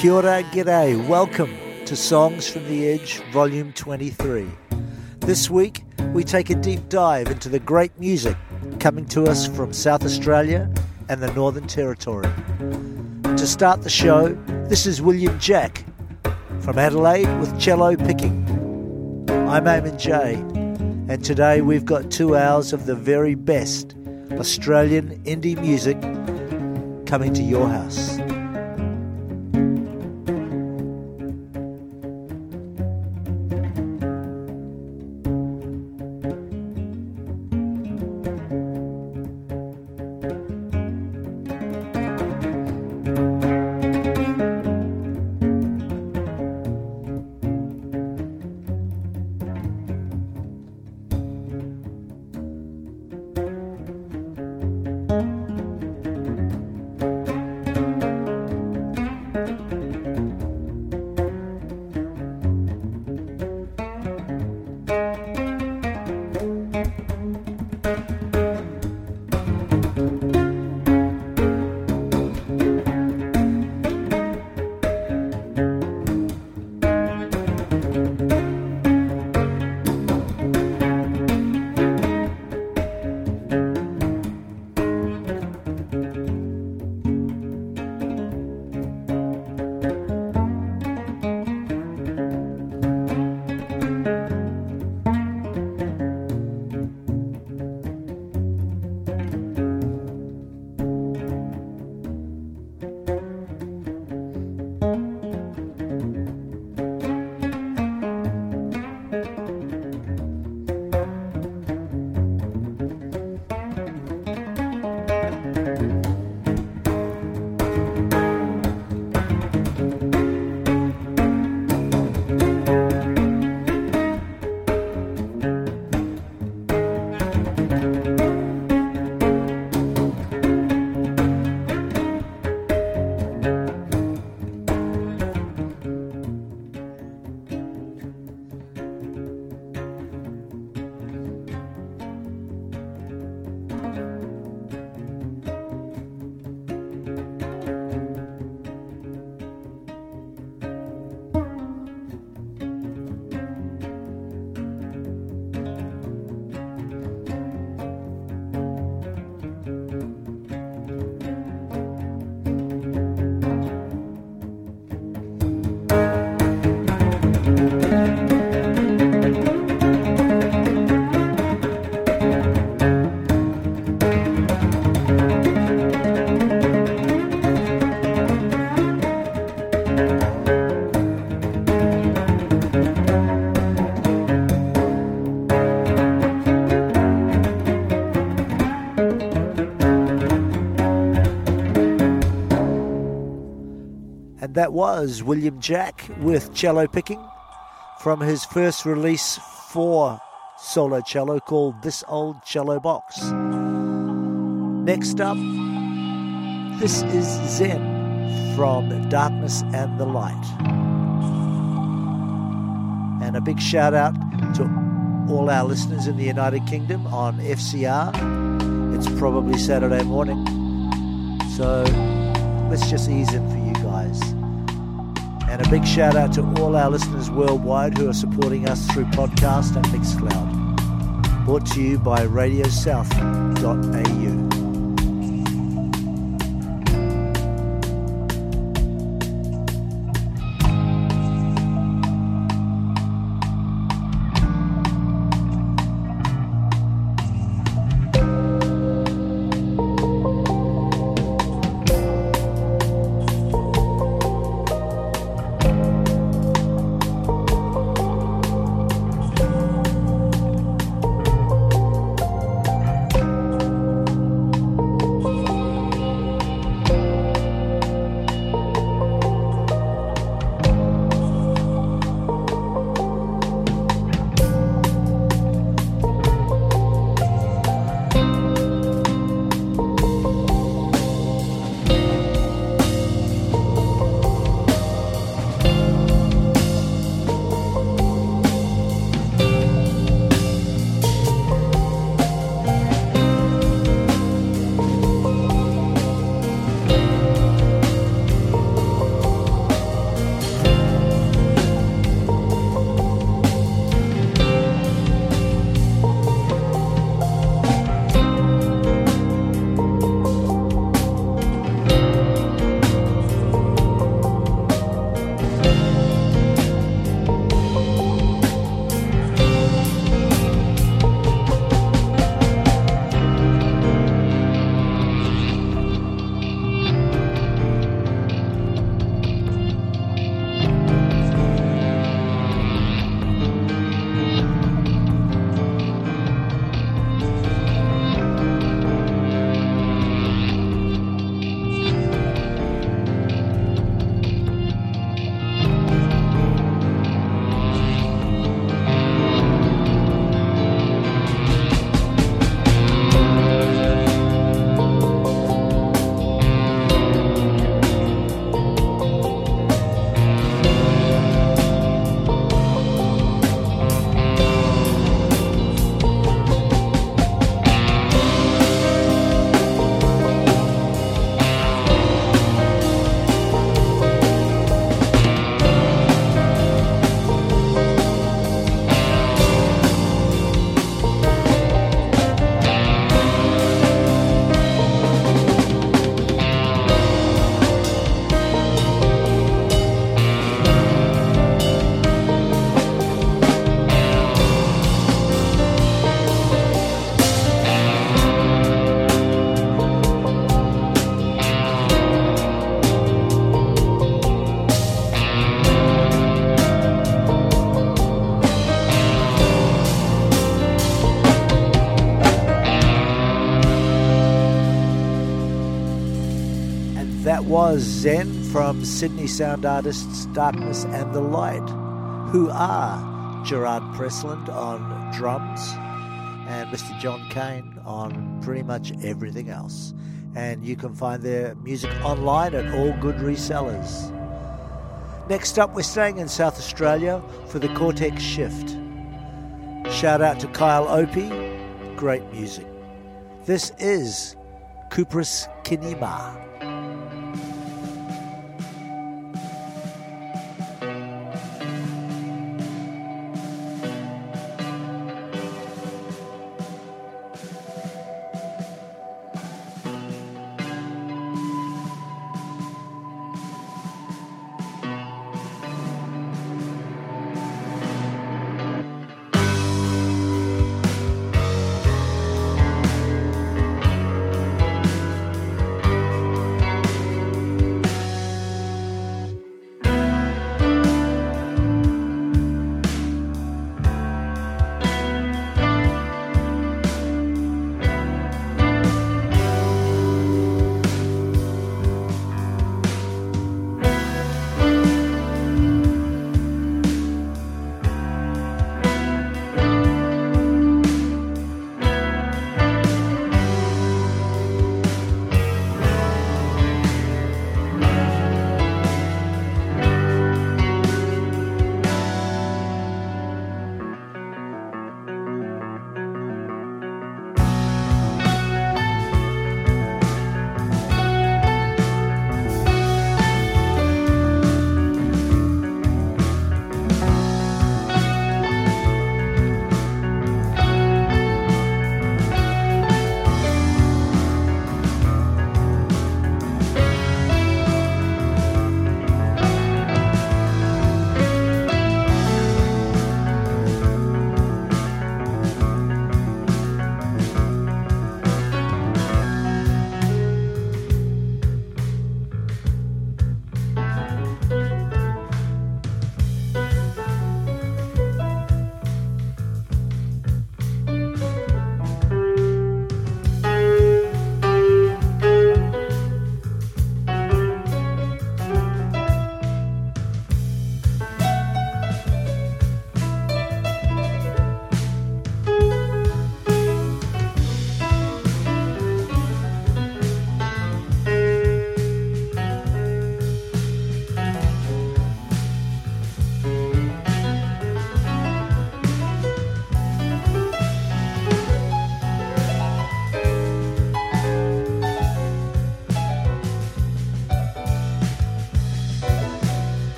Kia ora, g'day. Welcome to Songs from the Edge, Volume 23. This week, we take a deep dive into the great music coming to us from South Australia and the Northern Territory. To start the show, this is William Jack from Adelaide with cello picking. I'm Eamon J, and today we've got two hours of the very best Australian indie music coming to your house. And that was William Jack with cello picking from his first release for solo cello called This Old Cello Box. Next up, this is Zen from Darkness and the Light. And a big shout out to all our listeners in the United Kingdom on FCR. It's probably Saturday morning, so let's just ease in for. And a big shout out to all our listeners worldwide who are supporting us through podcast and Mixcloud. Brought to you by radiosouth.au. From Sydney sound artists Darkness and the Light, who are Gerard Pressland on drums and Mr. John Kane on pretty much everything else. And you can find their music online at all good resellers. Next up, we're staying in South Australia for the Cortex Shift. Shout out to Kyle Opie, great music. This is Kupris Kinema.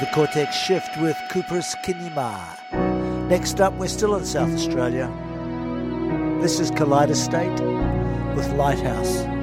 The Cortex Shift with Cooper's Kinema. Next up, we're still in South Australia. This is Kaleidostate with Lighthouse.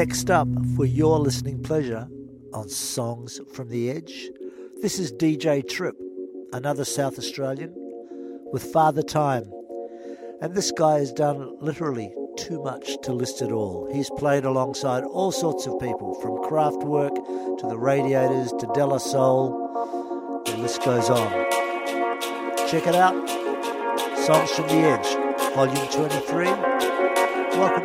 Next up, for your listening pleasure on Songs from the Edge, this is DJ Trip, another South Australian, with Father Time. And this guy has done literally too much to list it all. He's played alongside all sorts of people, from Kraftwerk to the Radiators to De Soul. The list goes on. Check it out. Songs from the Edge, Volume 23. Welcome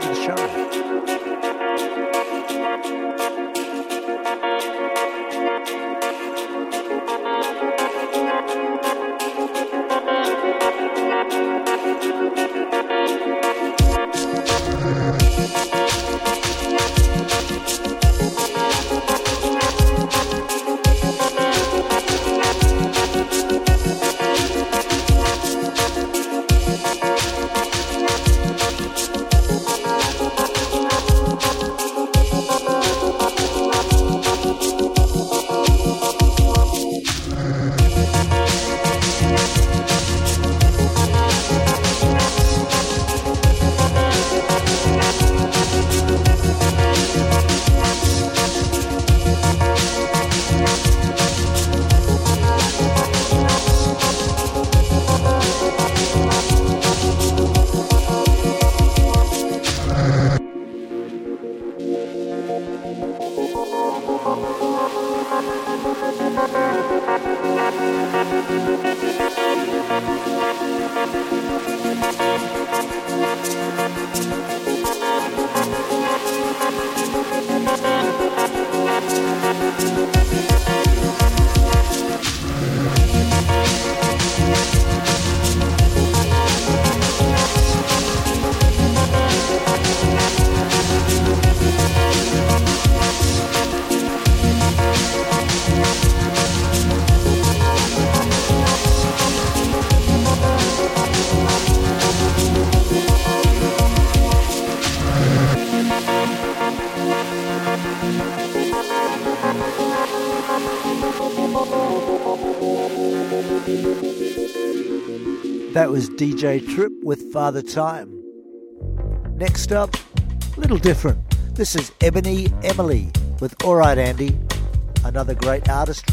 that was DJ Trip with Father Time. Next up, a little different. This is Ebony Emily with Alright Andy, another great artist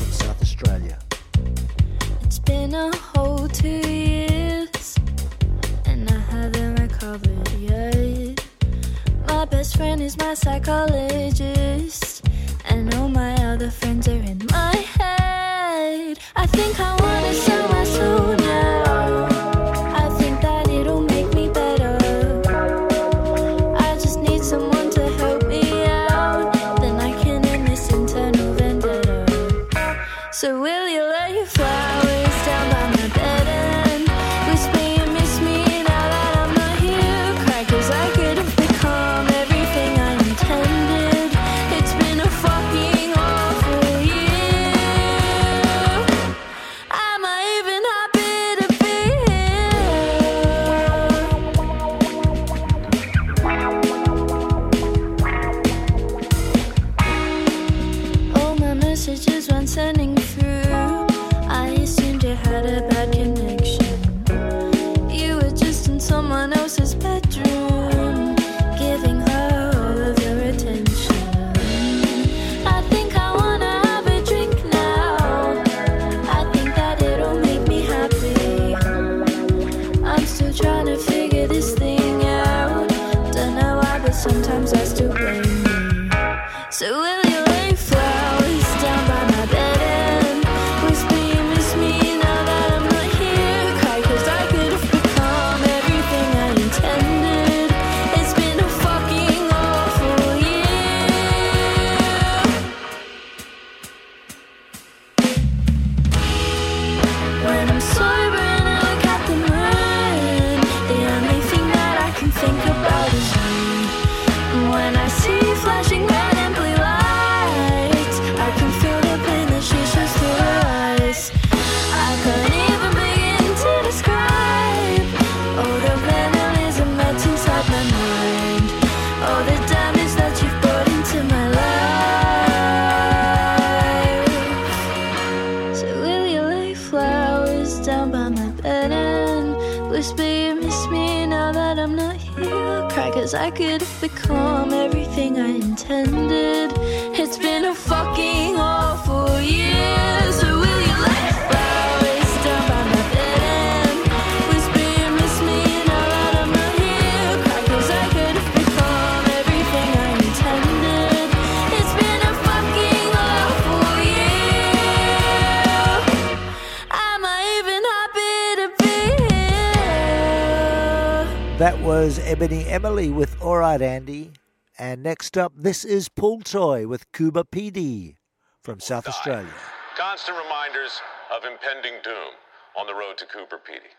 Ebony Emily with All Right Andy. And next up, this is Pultoy with Coober Pedy from South Australia. Constant reminders of impending doom on the road to Coober Pedy.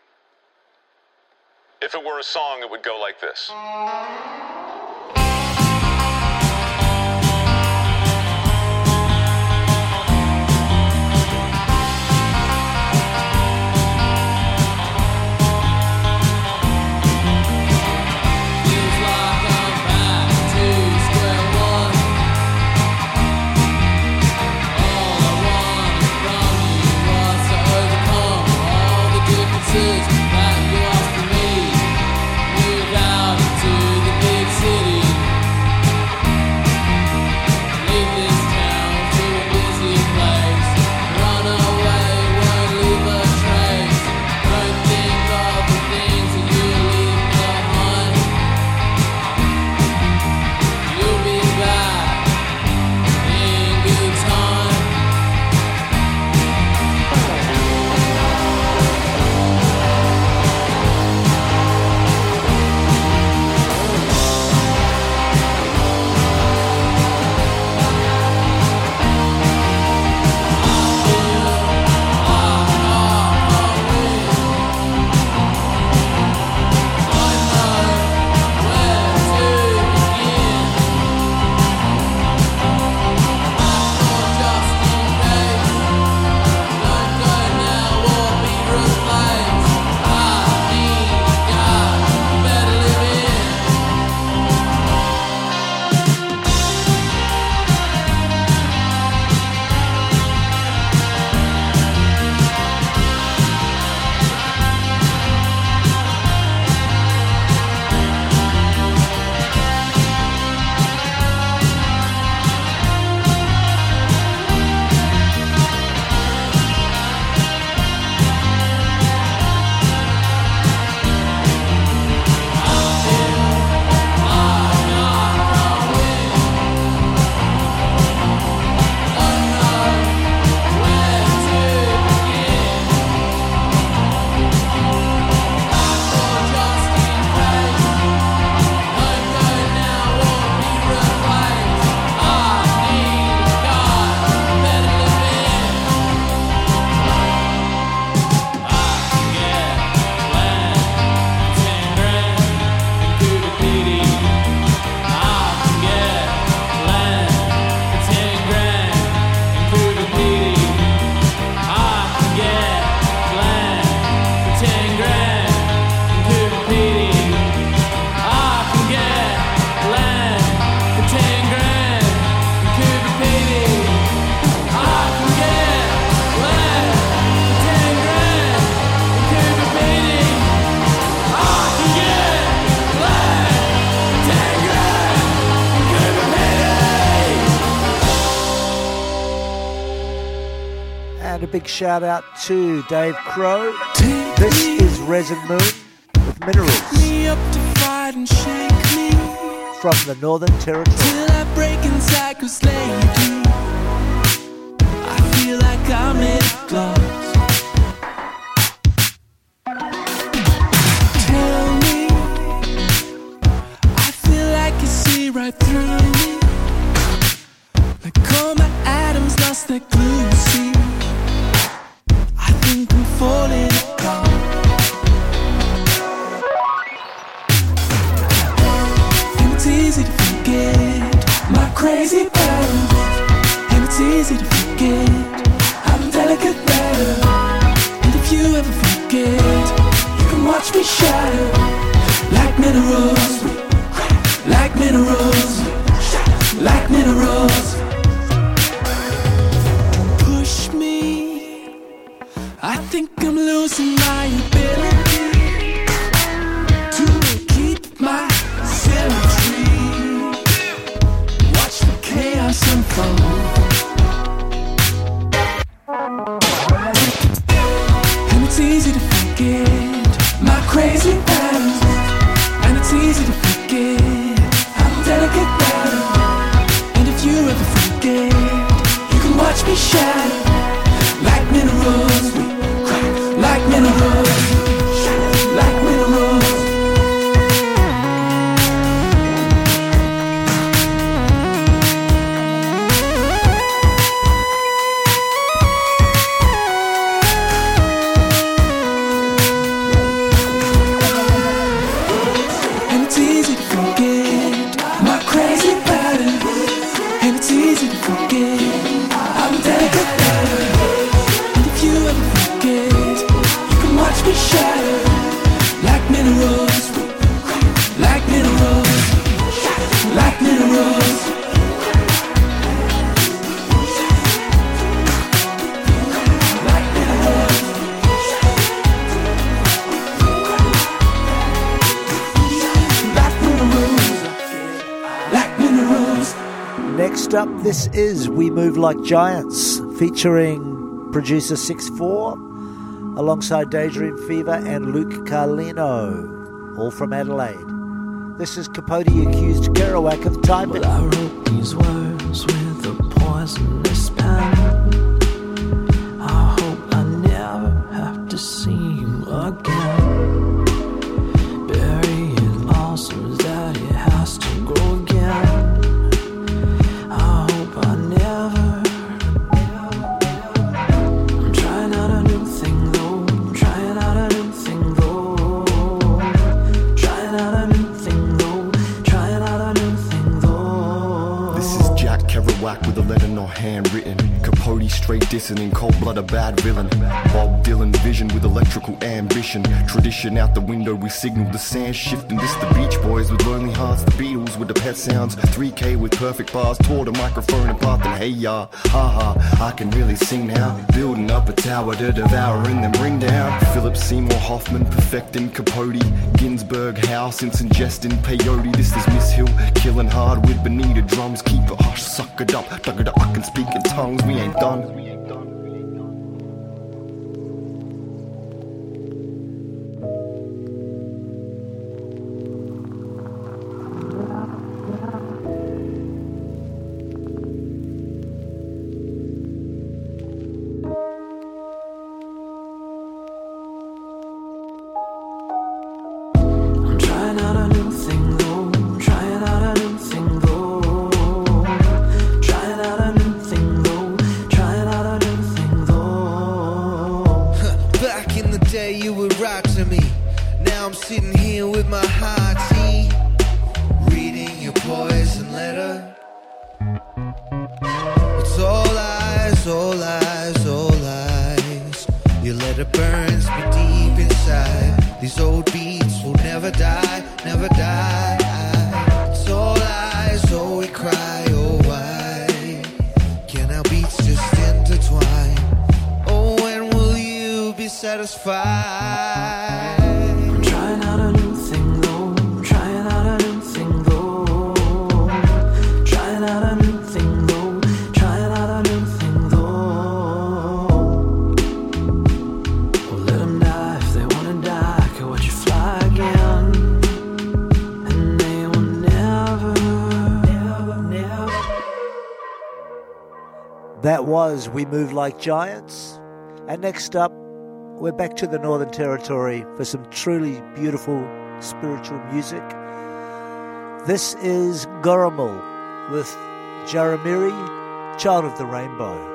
If it were a song, it would go like this. shout out to Dave Crow. This is Resin Moon with Minerals. From the Northern Territory. Next up, this is We Move Like Giants, featuring producer 6 4 alongside Daydream Fever and Luke Carlino, all from Adelaide. This is Capote accused Kerouac of typing. Well, I wrote these words with a poisonous pen. handwritten. Pody straight dissing in cold blood, a bad villain. Bob Dylan vision with electrical ambition. Tradition out the window, we signal the sand shifting. This the Beach Boys with lonely hearts, the Beatles with the pet sounds. 3K with perfect bars, tore the microphone apart, then hey ya, ha ha, I can really sing now. Building up a tower to devour and then bring down. Philip Seymour Hoffman perfecting Capote. Ginsberg House, since ingesting peyote. This is Miss Hill, killing hard with Benita drums. Keep it hush, suck it up, duck it up, I can speak in tongues. We ain't done. Was We Move Like Giants. And next up, we're back to the Northern Territory for some truly beautiful spiritual music. This is Gurrumul with Djarimirri, Child of the Rainbow.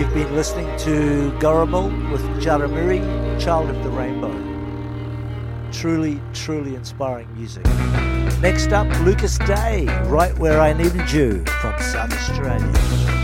You've been listening to Gurrumul with Djarimirri, Child of the Rainbow. Truly, truly inspiring music. Next up, Lucas Day, Right Where I Needed You from South Australia.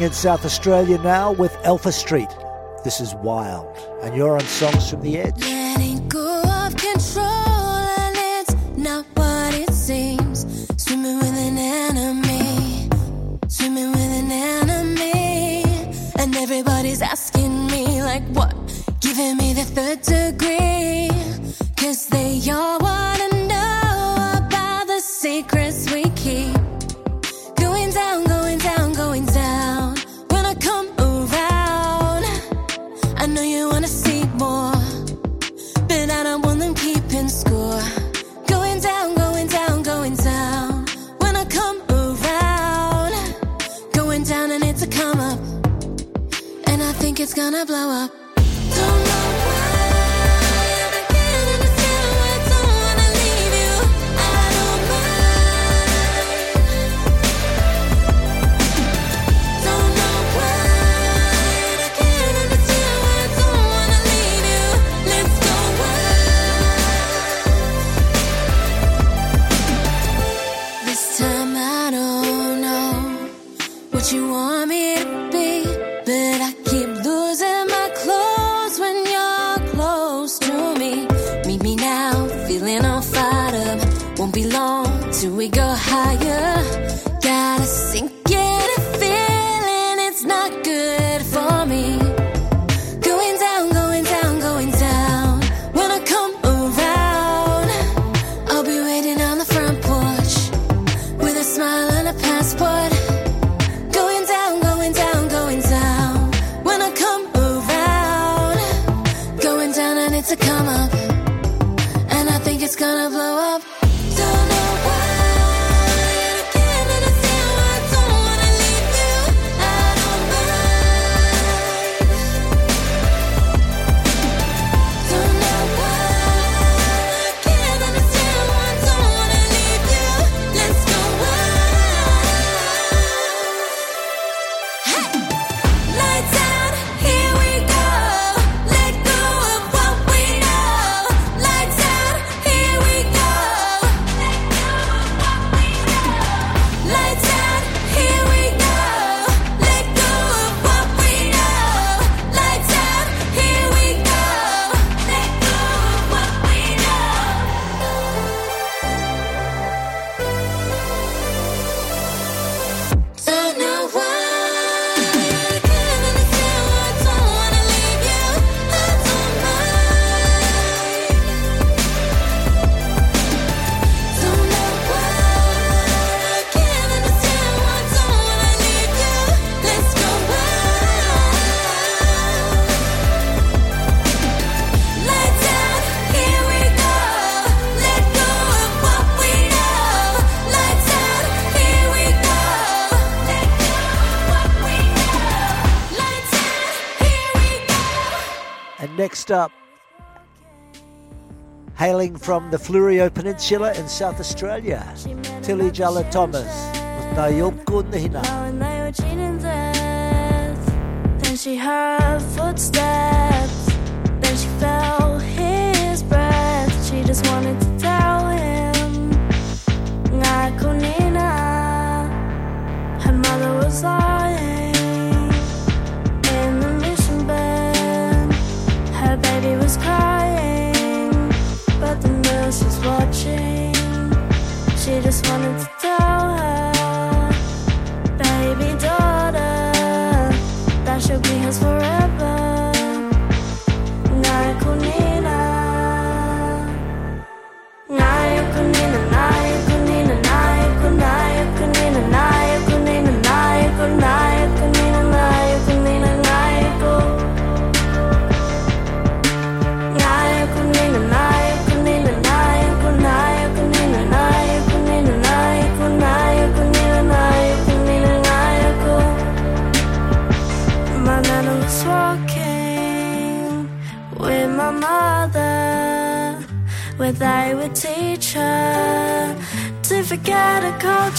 in South Australia now with Alpha Street. This is wild, and you're on Songs from the Edge. blow up. Up, hailing from the Fleurieu Peninsula in South Australia, Tilly Tjala Thomas with Nayopko Nihina. Then she heard footsteps.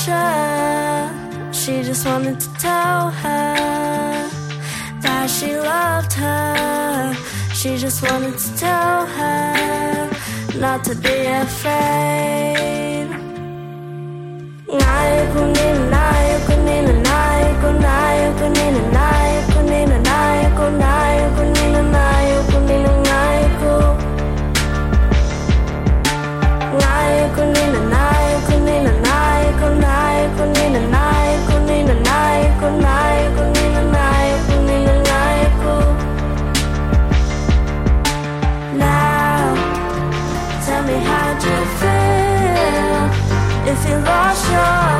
picture. She just wanted to tell her that she loved her. She just wanted to tell her not to be afraid. 나의 군인, 나의 군인, 나의 군, 나의 군인, 나의 feel lost,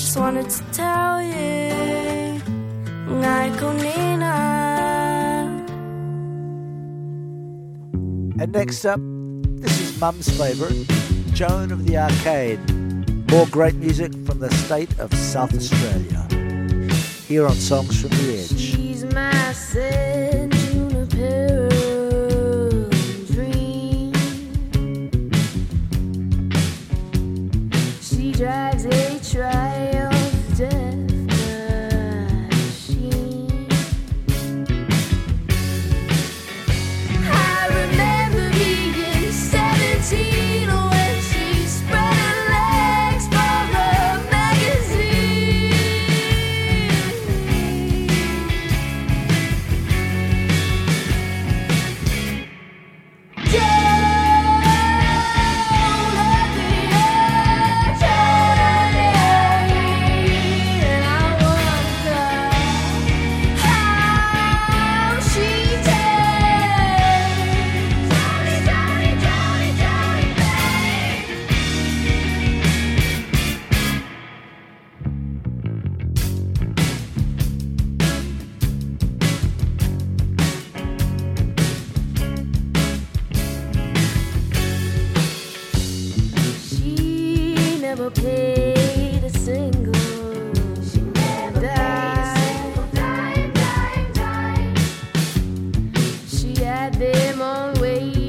just wanted to tell you, Nina. And next up, this is Mum's favourite, Joan of the Arcade. More great music from the state of South Australia. Here on Songs from the Edge. She's my sister. same old way.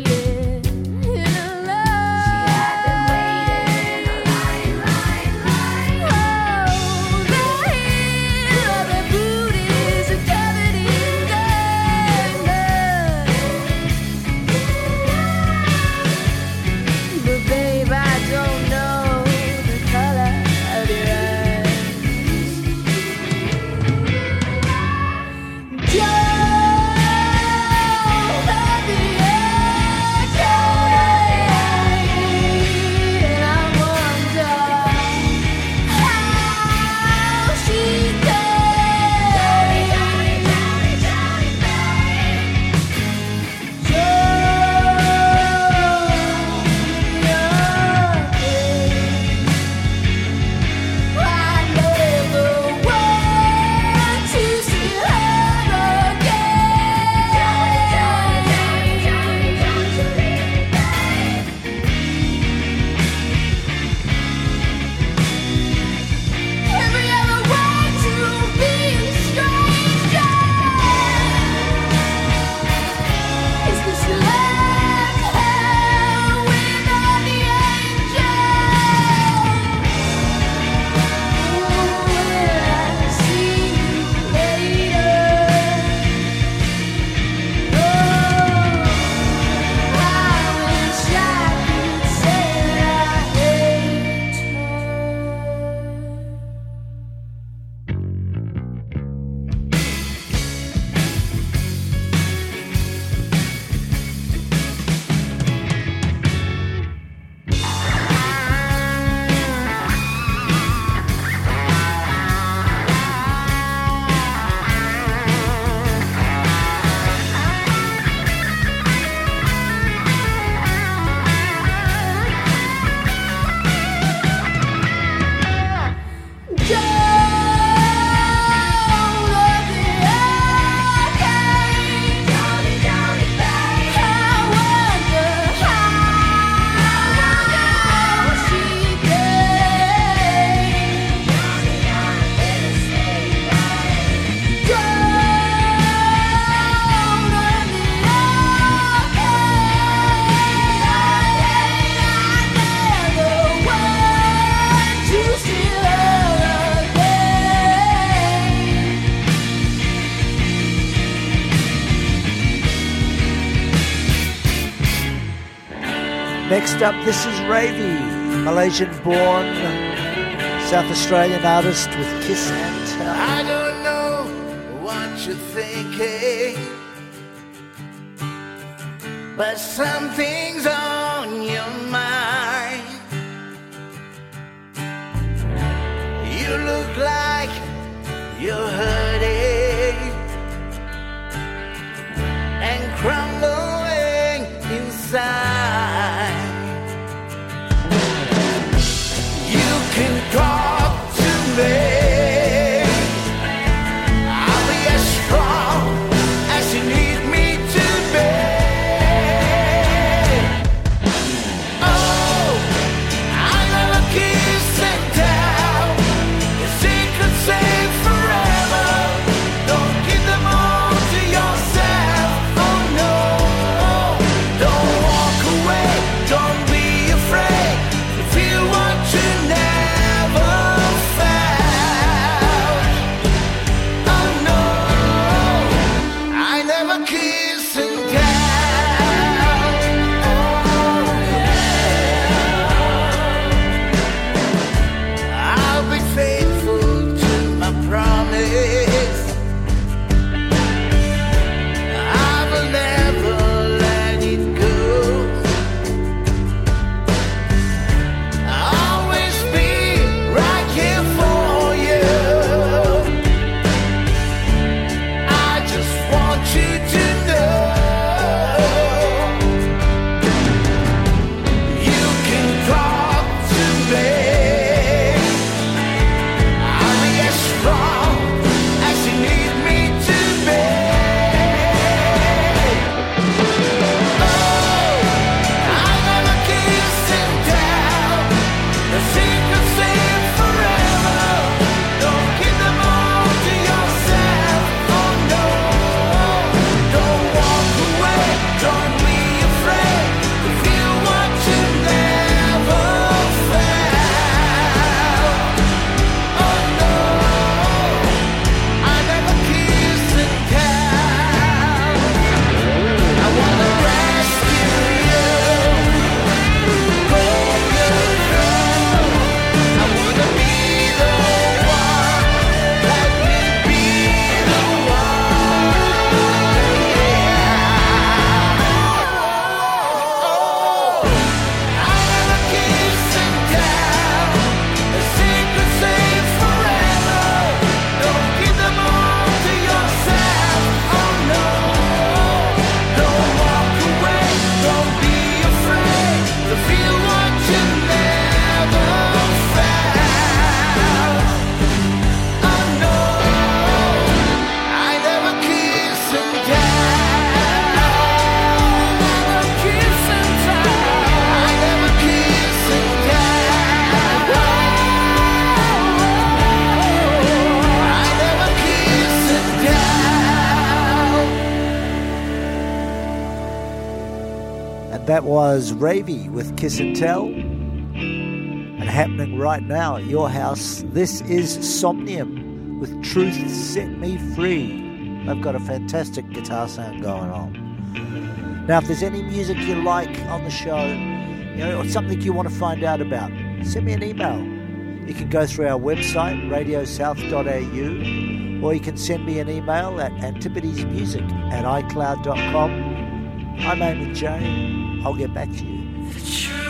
Next up, this is Ravi, Malaysian born South Australian artist with Kiss and Tell. I don't know what you're thinking, but something. was Ravi with Kiss and Tell. And happening right now at your house, this is Somnium with Truth Set Me Free. They've got a fantastic guitar sound going on. Now, if there's any music you like on the show, you know, or something you want to find out about, send me an email. You can go through our website, radiosouth.au, or you can send me an email at antipodesmusic at icloud.com. I'm Eamon J. I'll get back to you.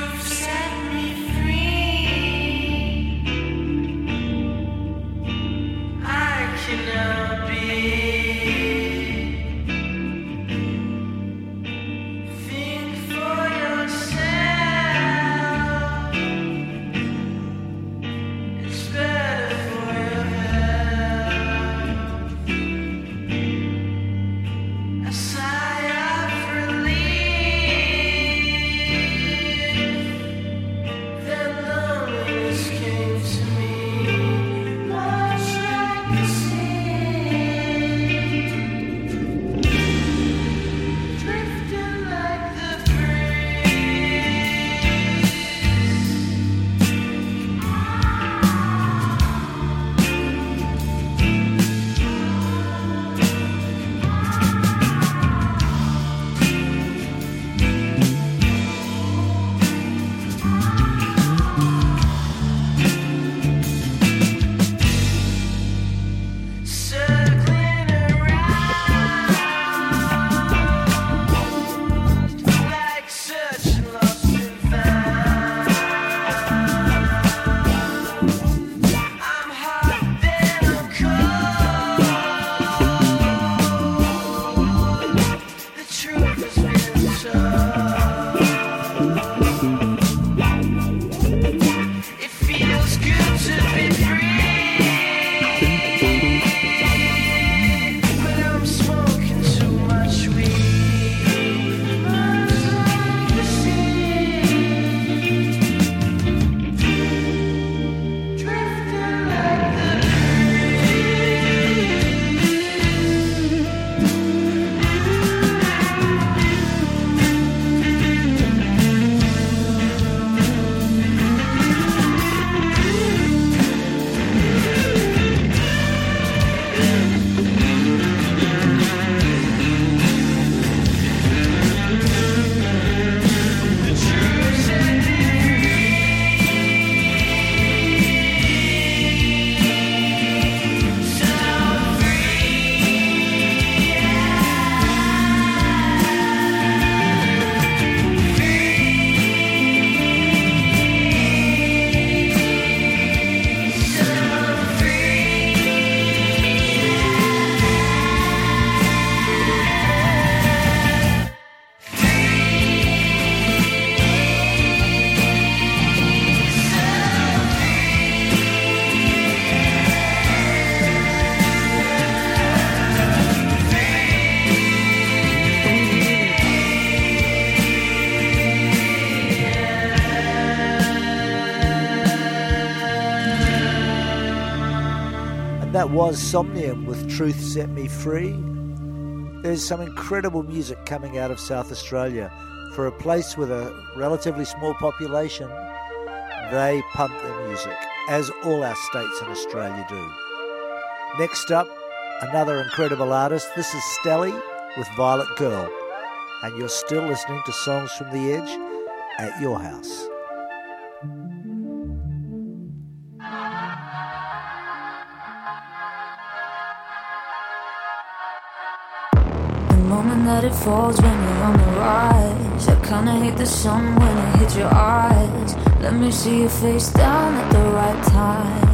Was Somnium with Truth Set Me Free. There's some incredible music coming out of South Australia. For a place with a relatively small population, they pump their music, as all our states in Australia do. Next up, another incredible artist. This is Stelly with Violet Girl. And you're still listening to Songs from the Edge at your house. That it falls when you're on the rise. I kinda hate the sun when it hits your eyes. Let me see your face down at the right time.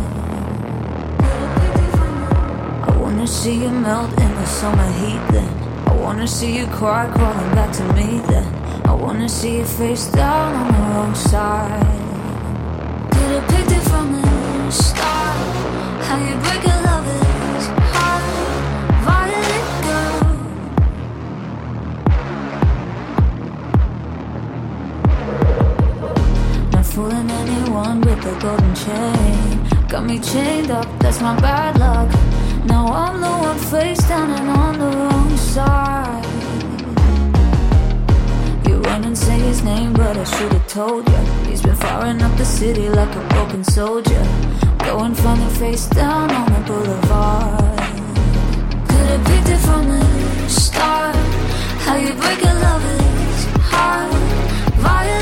I wanna see you melt in the summer heat then. I wanna see you cry crawling back to me then. I wanna see your face down on the wrong side. Could have picked it from the start. How you break a golden chain. Got me chained up, that's my bad luck. Now I'm the one face down and on the wrong side. You run and say his name, but I should've told you. He's been firing up the city like a broken soldier. Go and find the face down on the boulevard. Could've picked it from the start. How you break a lover's heart, girl.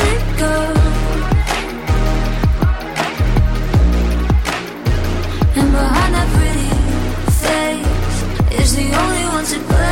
Only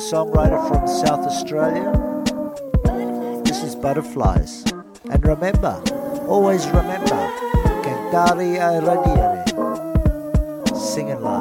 Australian singer songwriter from South Australia. This is Butterflies. And remember, always remember, cantare e radire. Sing and.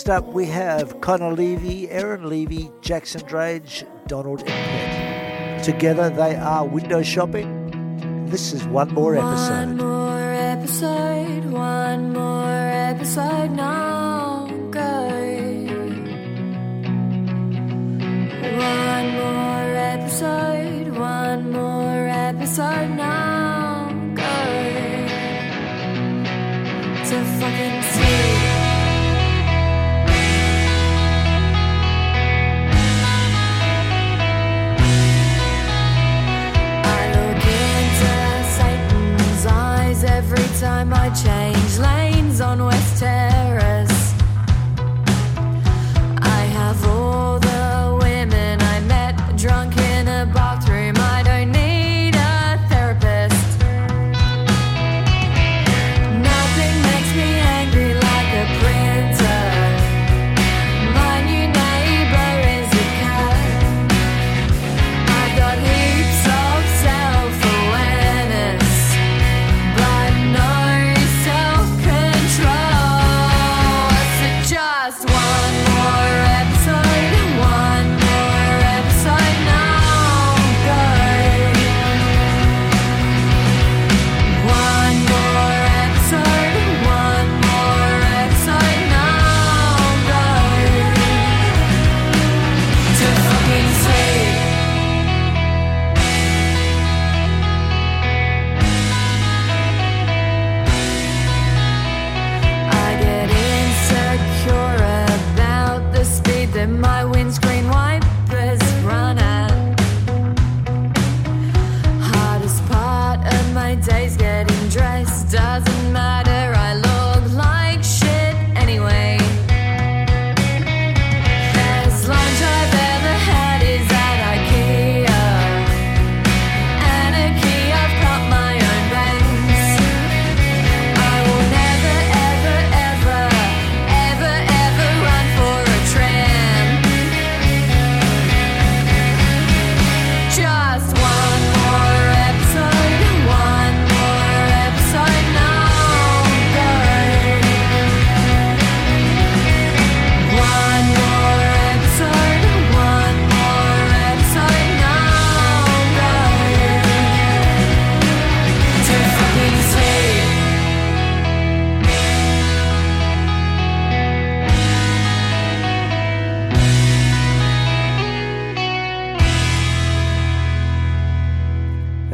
Next up, we have Connor Levy, Aaron Levy, Jackson Drage, Donald Impet. Together, they are window shopping. This is one more episode. One more episode, one more episode now. One more episode, one more episode now. Go to fucking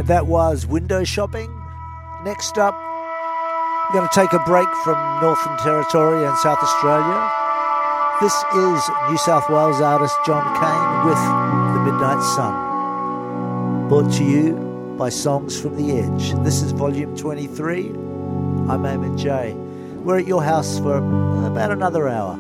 That was window shopping. Next up, we're going to take a break from Northern Territory and South Australia. This is New South Wales artist John Cain with The Midnight Sun. Brought to you by Songs from the Edge. This is volume 23. I'm Eamon J. We're at your house for about another hour.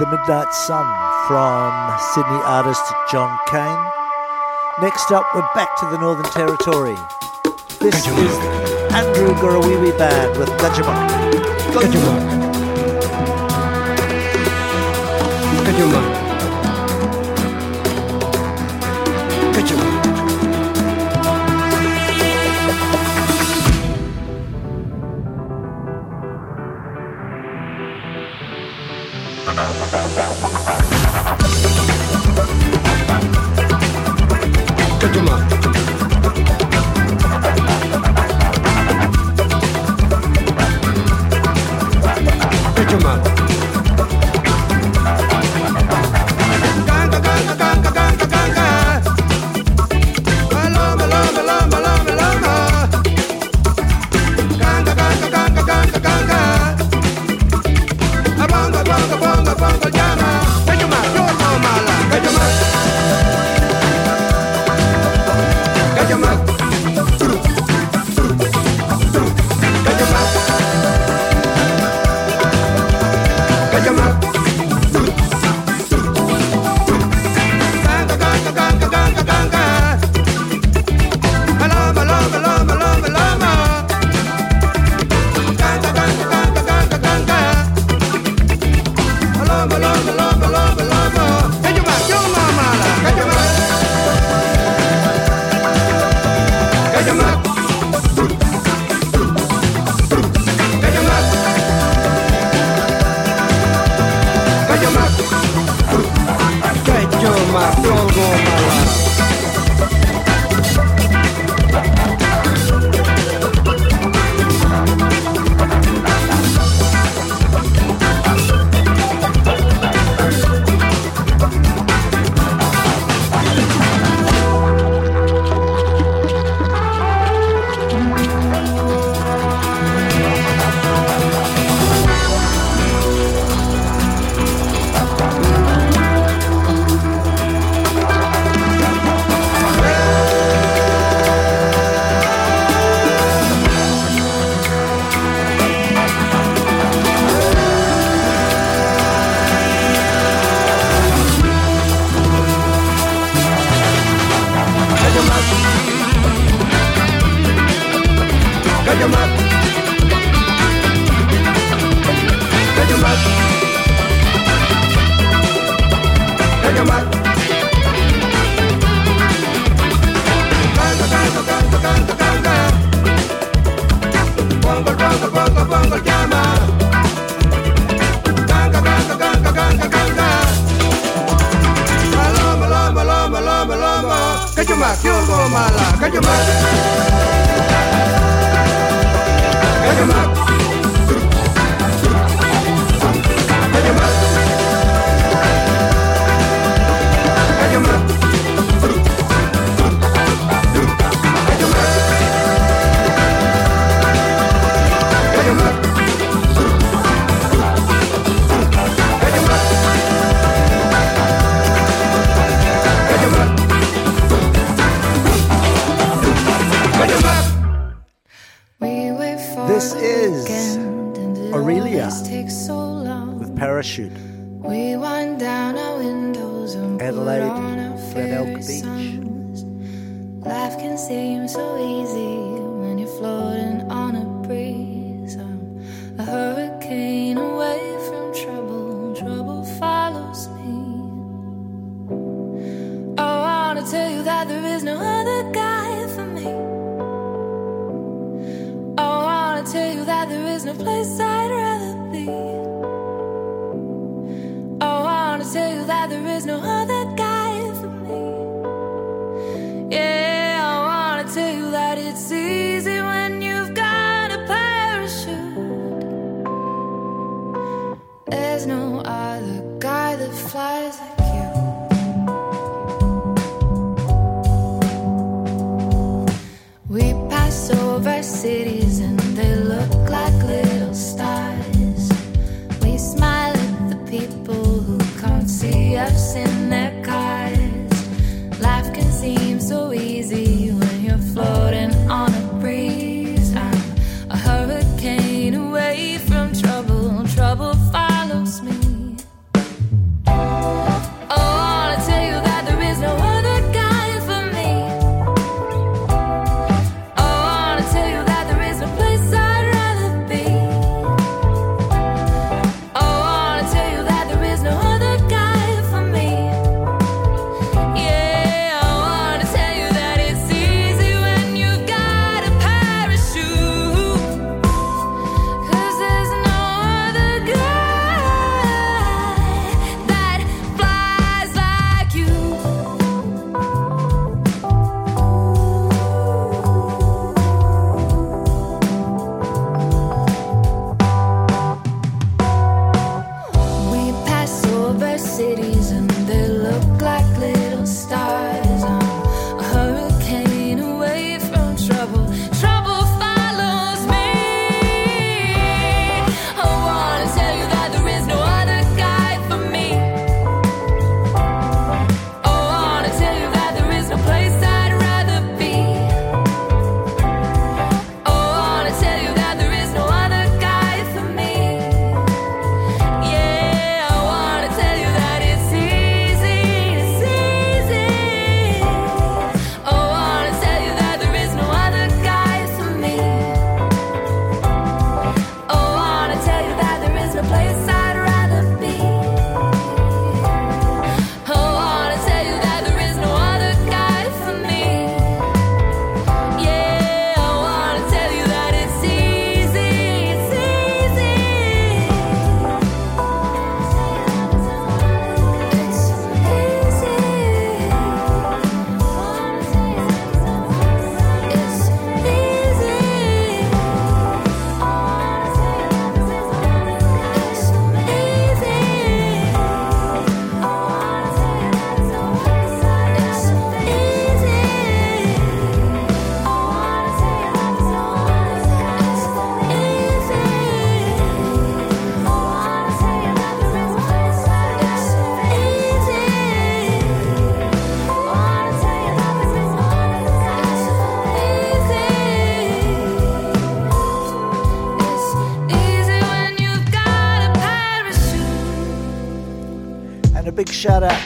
The Midnight Sun from Sydney artist John Kane. Next up, we're back to the Northern Territory. This is Andrew Gurruwiwi Band with Gajamuk. Gajamuk. Ganga,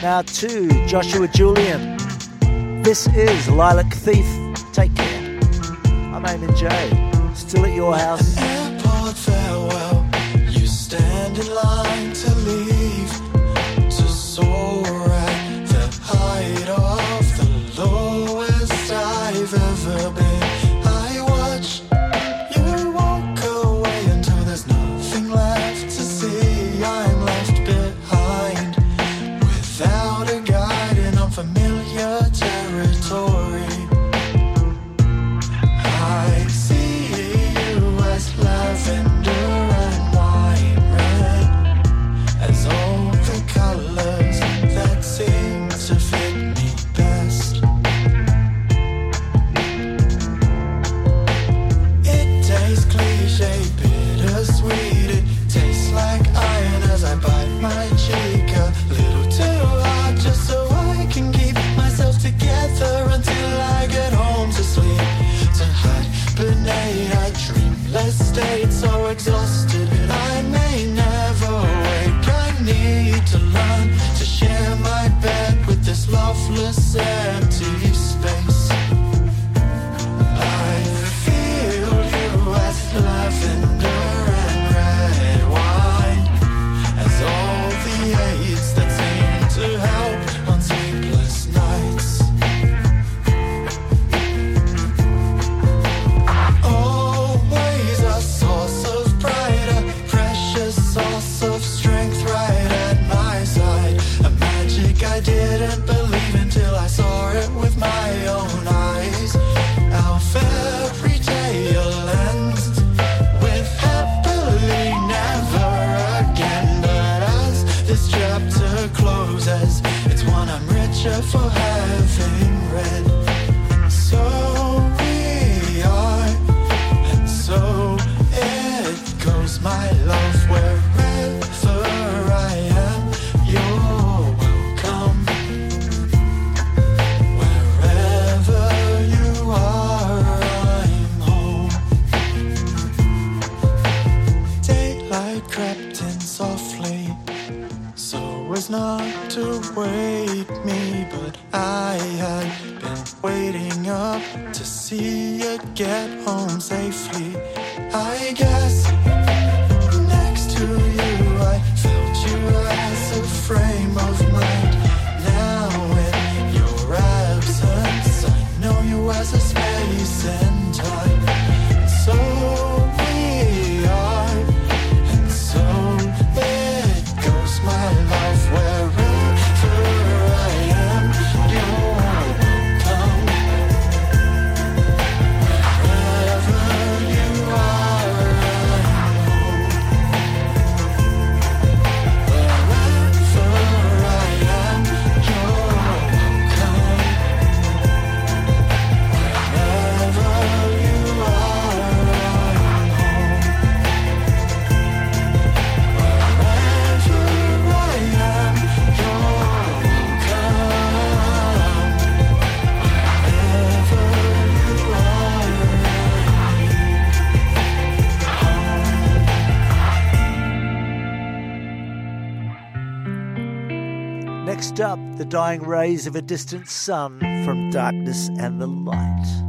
now to Joshua Julian. This is Lilac Thief. Take care. I'm Eamon J. Still at your house. An airport farewell. You stand in line to leave. the dying rays of a distant sun from darkness and the light.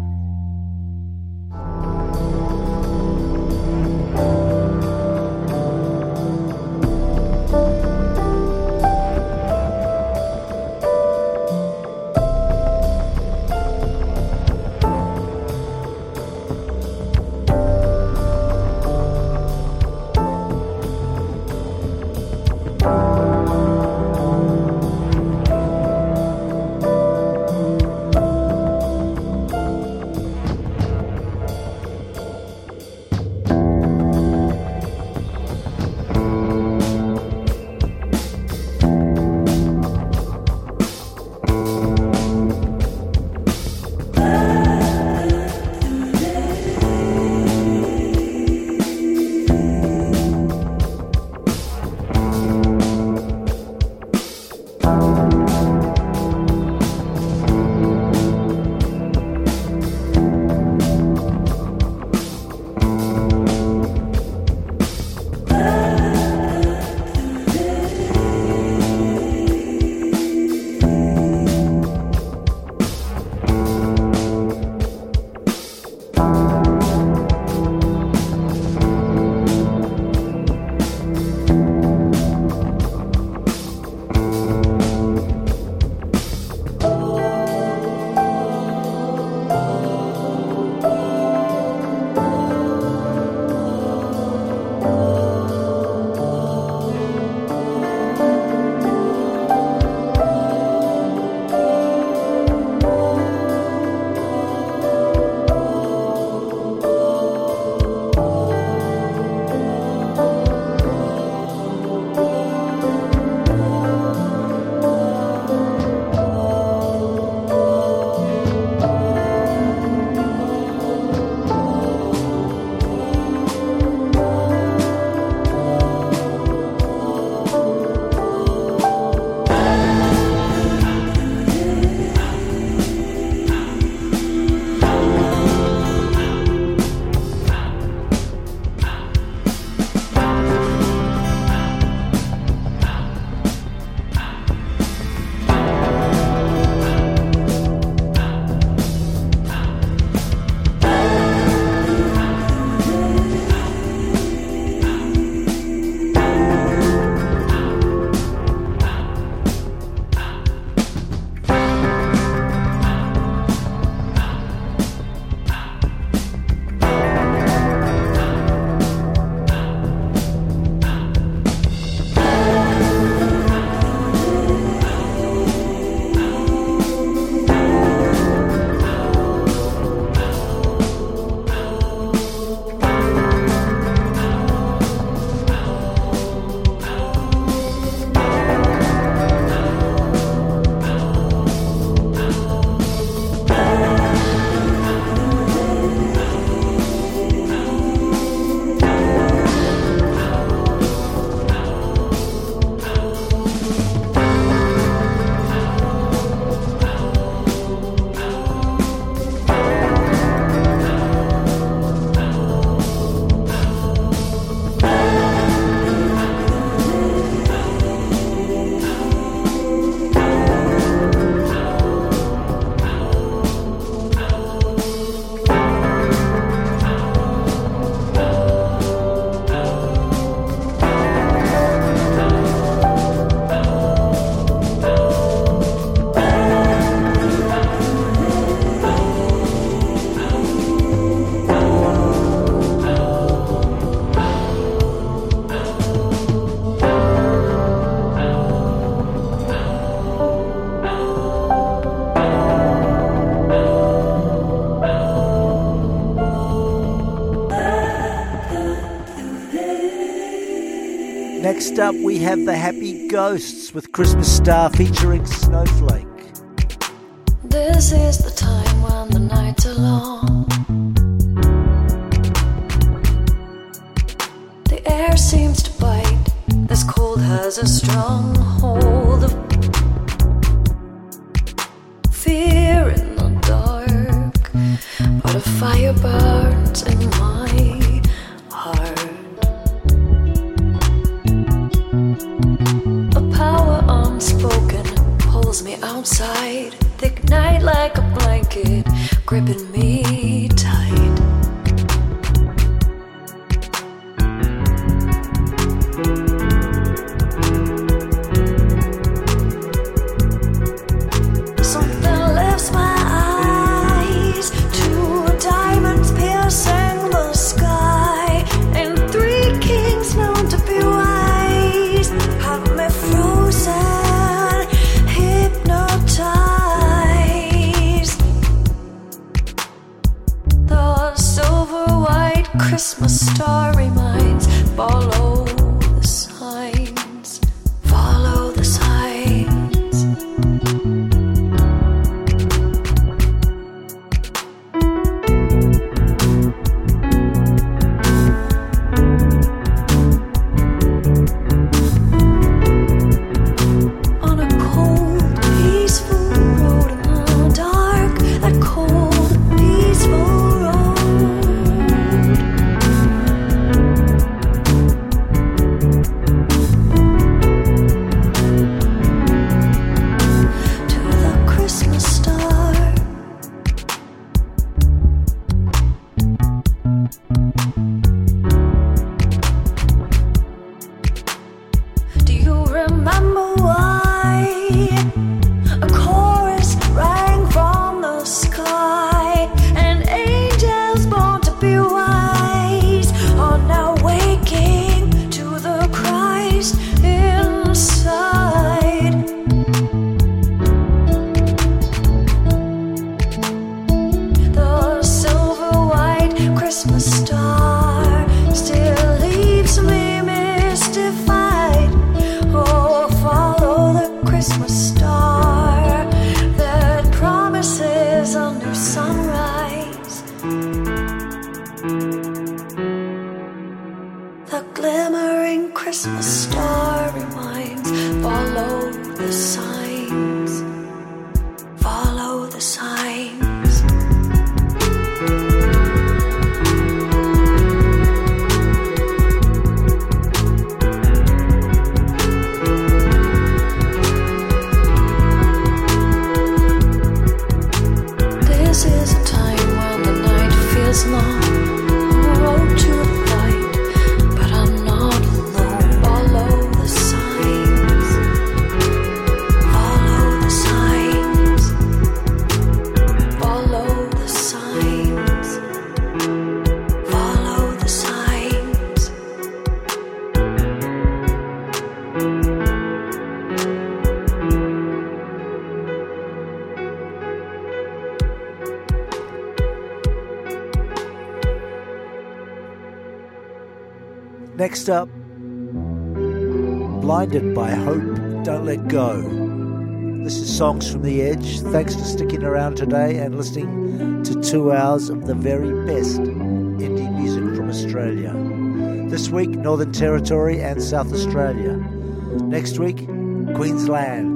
next up, we have the Happy Ghosts with Christmas Star featuring Snow. The glimmering Christmas star reminds. Next up, Blinded by Hope, Don't Let Go. This is Songs from the Edge. Thanks for sticking around today and listening to two hours of the very best indie music from Australia. This week, Northern Territory and South Australia. Next week, Queensland.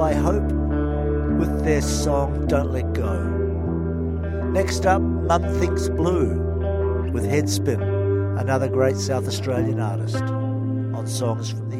by Hope with their song Don't Let Go. Next up, Mum Thinks Blue with Headspin, another great South Australian artist, on songs from the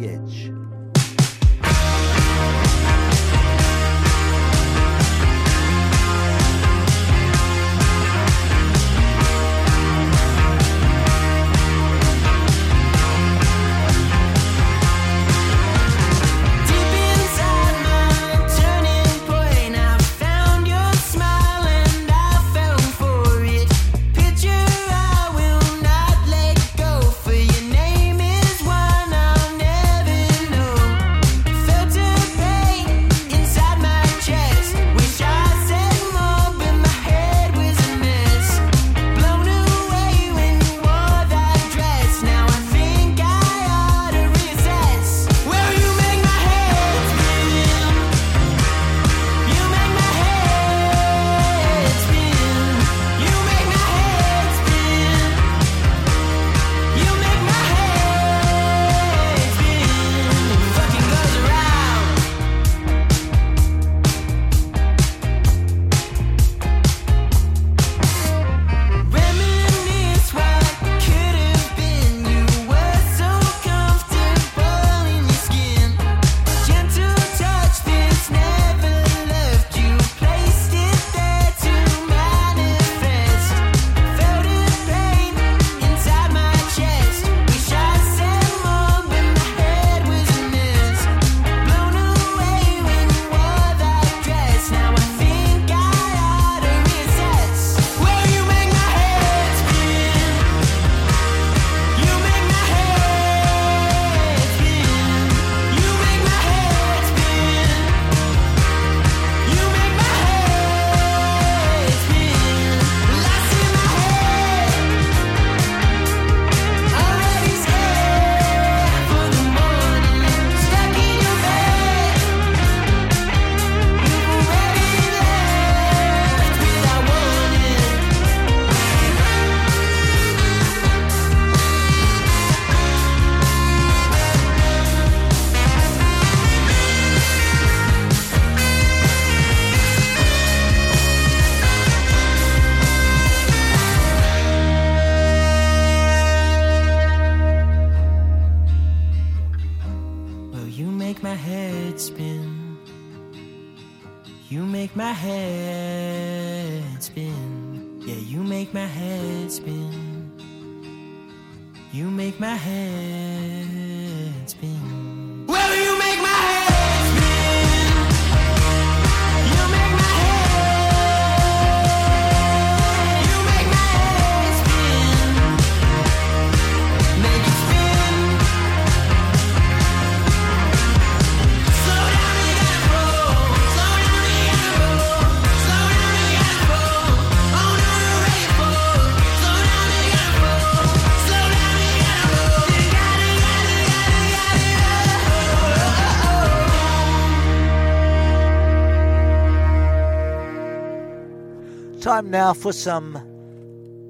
time now for some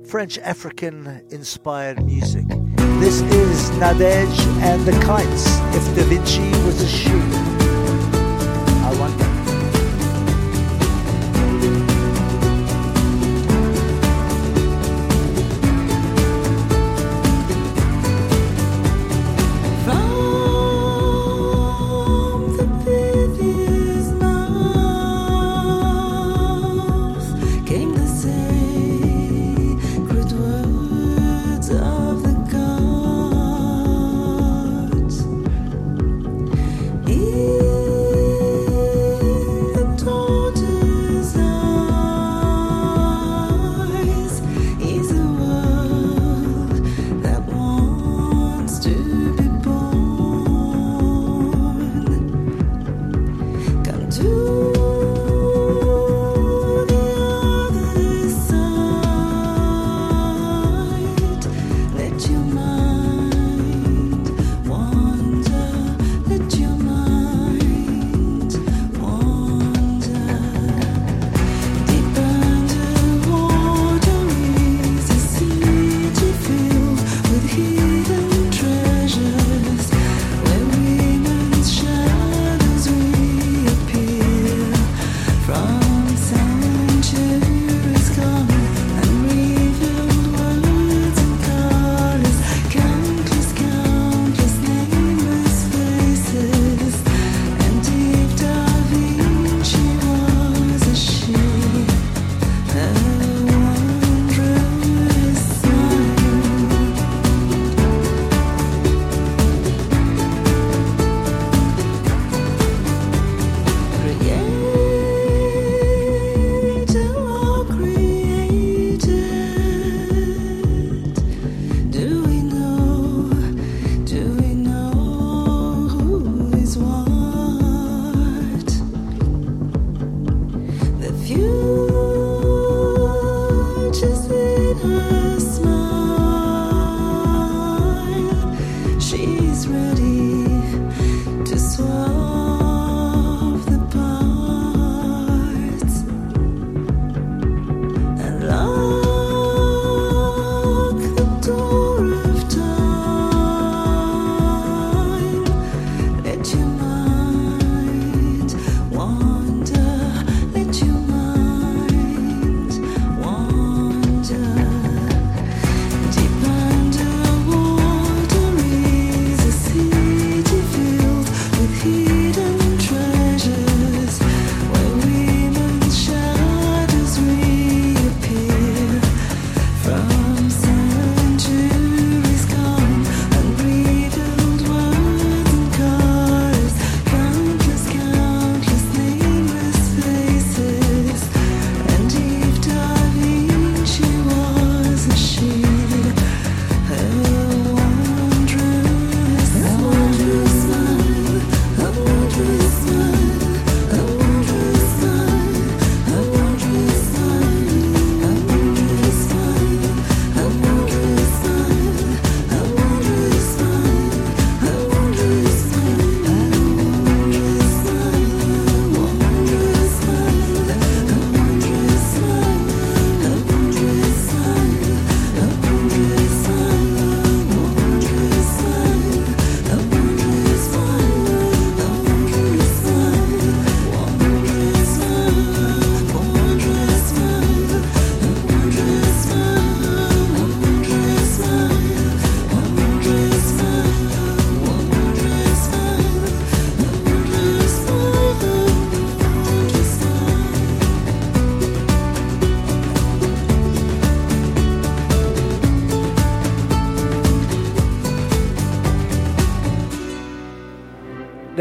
French African inspired music. This is Nadej and the Kites if Da Vinci was a shoe.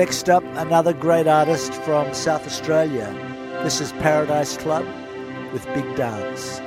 Next up, another great artist from South Australia. This is Paradise Club with Big Dance.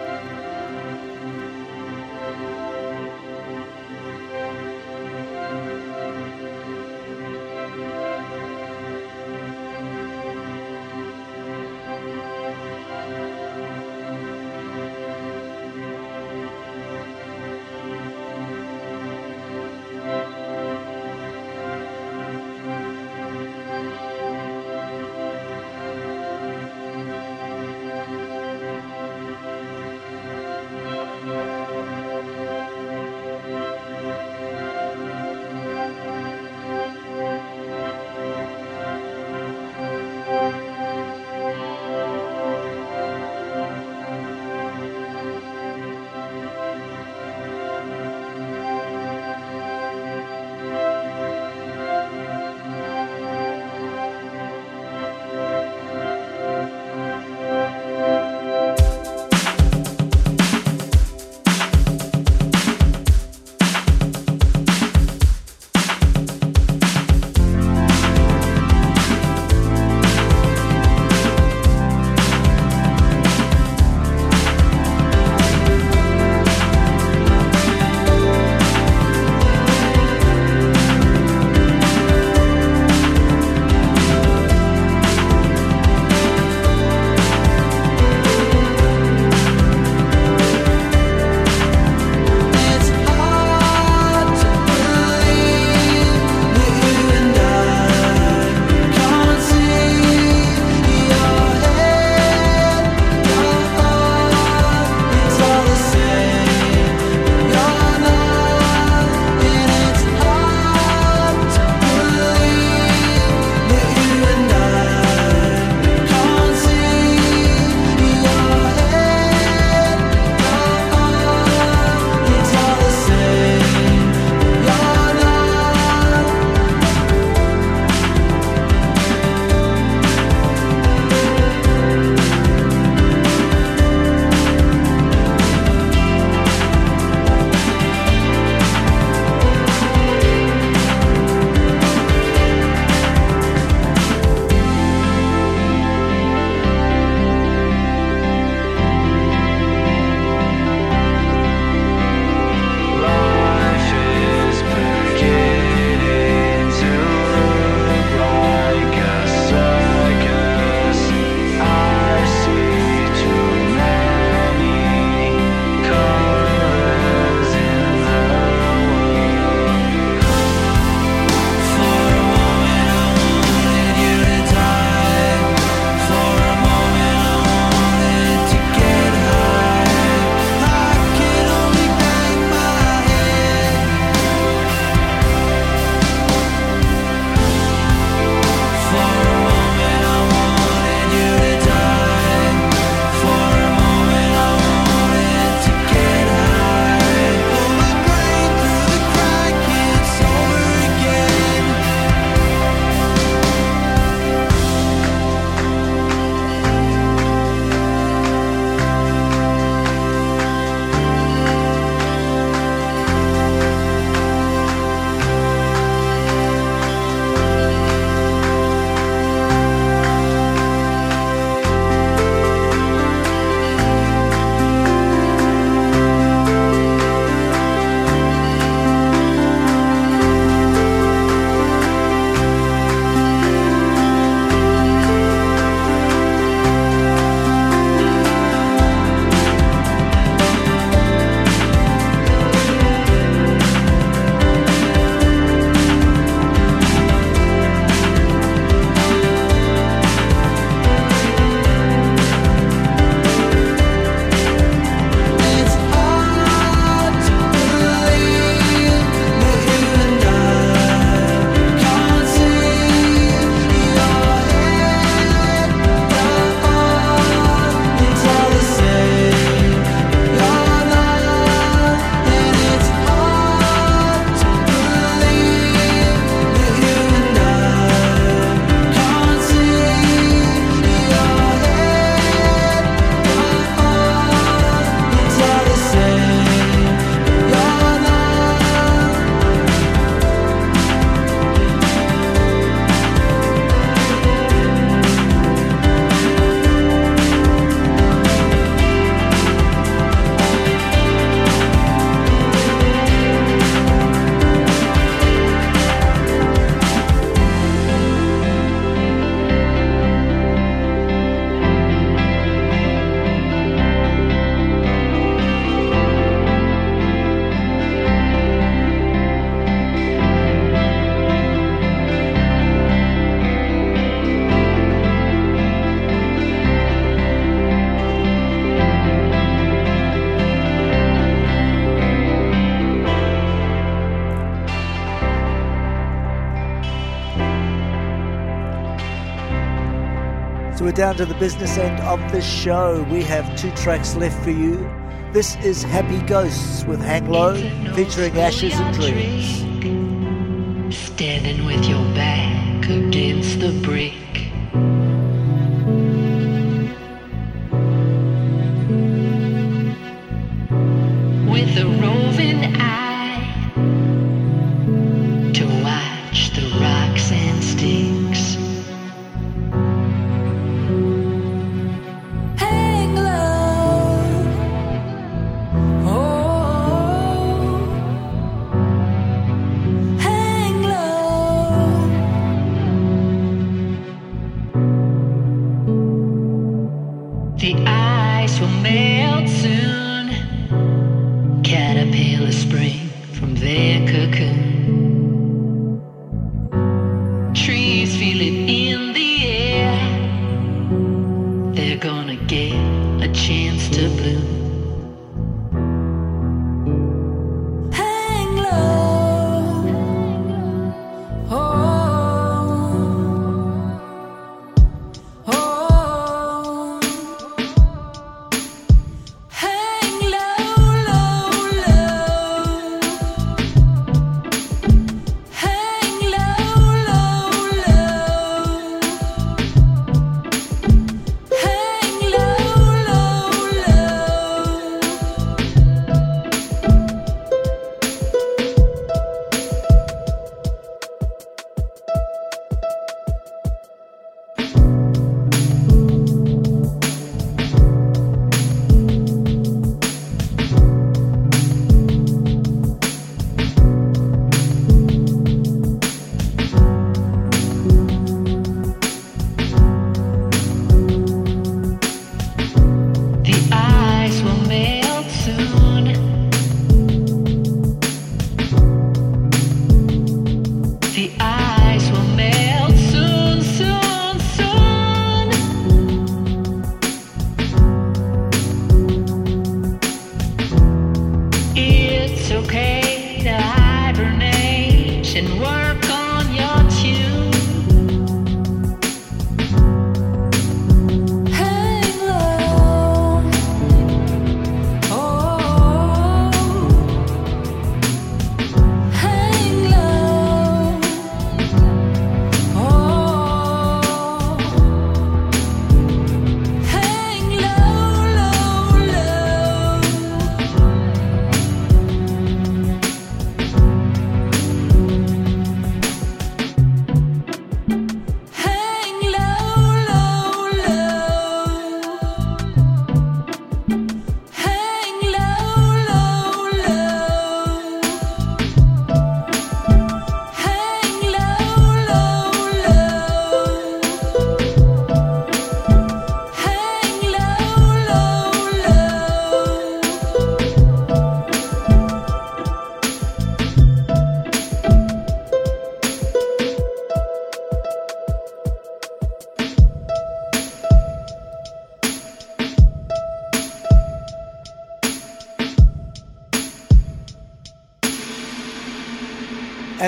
Down to the business end of the show. We have two tracks left for you. This is Happy Ghosts with Hang Low, featuring Ashes and Dreams.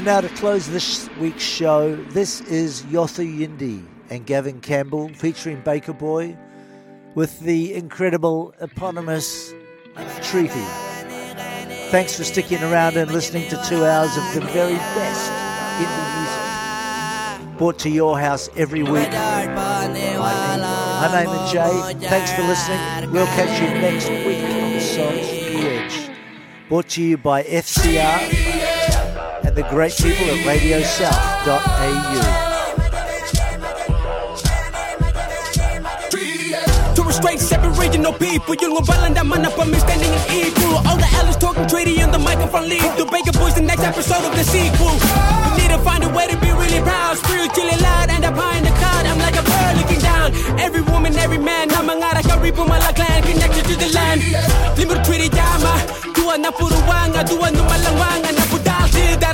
And now to close this week's show, this is Yothu Yindi and Gavin Campbell featuring Baker Boy with the incredible eponymous Treaty. Thanks for sticking around and listening to two hours of the very best indie music. Brought to your house every week. Name is Jay. Thanks for listening. We'll catch you next week on the Songs from the Edge. Brought to you by FCR and the great people at radiosouth.au. To restrain separate regional people Yung walang daman na pa standing in equal All the elders talking treaty on the microphone lead To Baker Boys the next episode of the sequel. We need to find a way to be really proud Spiritually loud and up high in the cloud. I'm like a bird looking down. Every woman, every man Na mangarap ka ribu malaglan Connected to the land. Limur treaty yama. Dua na puro wanga Dua no malangwanga Na budal til dara di apwanga Karwa yul mo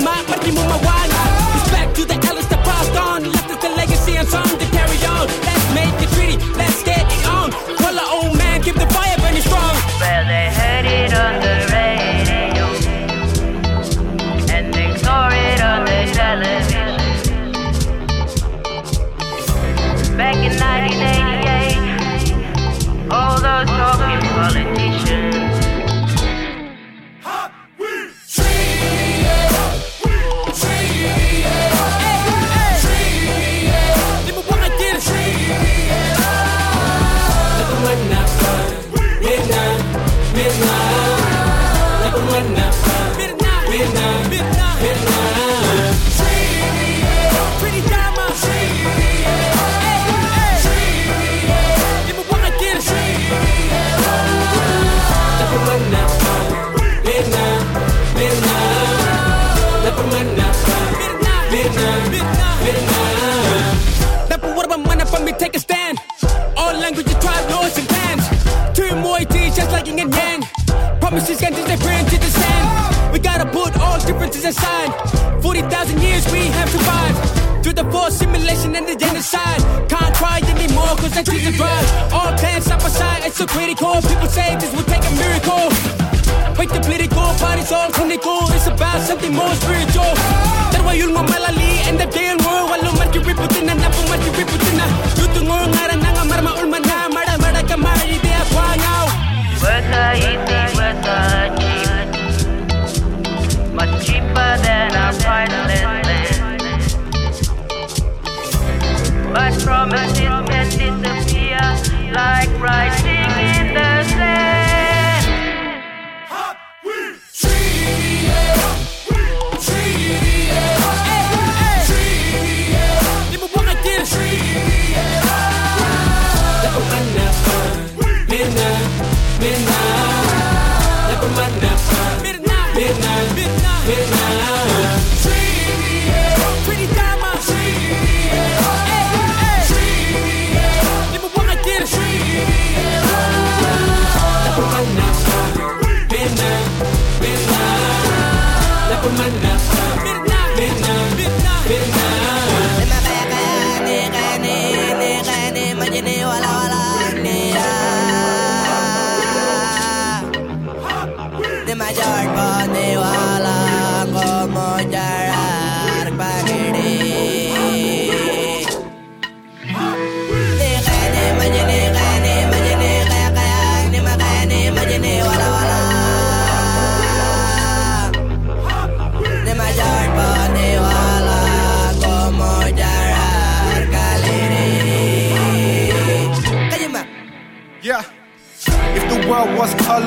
marchi muma Marchi muma wanga Take a stand. All languages, tribe, laws, and clans. Two more teeth, just like yin and yang. Promises can't just print to the sand. We gotta put all differences aside. 40,000 years we have survived. Through the forced simulation and the genocide. Can't try anymore, cause that trees are dry. All clans side by side, it's so critical. People say this will take a miracle. Wait the political party's all clinical. It's about something more spiritual. That's why malali and the Easy, cheap. Much cheaper than our priceless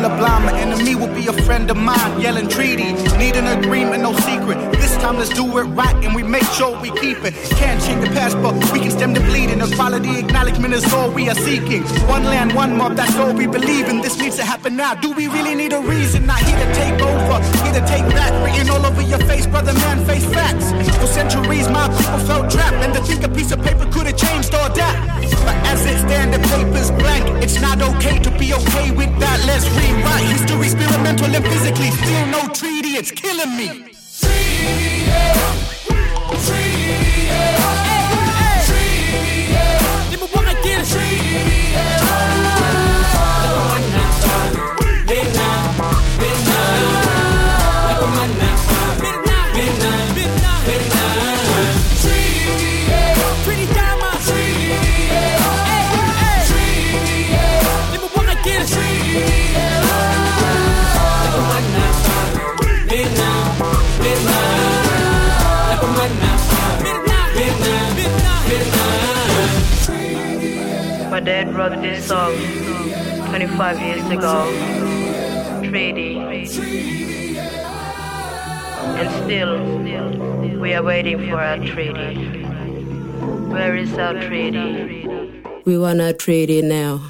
colorblind, my enemy will be a friend of mine. Yelling treaty, need an agreement, no secret. Time let's do it right and we make sure we keep it. Can't change the past, but we can stem the bleeding. Equality, acknowledgement is all we are seeking. One land, one mob, that's all we believe in. This needs to happen now. Do we really need a reason? Not here to take over, here to take back. Written all over your face, brother man, face facts. For centuries, my people felt trapped, and to think a piece of paper could have changed all that. But as it stands, the paper's blank. It's not okay to be okay with that. Let's rewrite history, spiritual and physically. Still no treaty, it's killing me. My dad wrote this song 25 years ago. Treaty. And still, we are waiting for our treaty. Where is our treaty? We want our treaty now.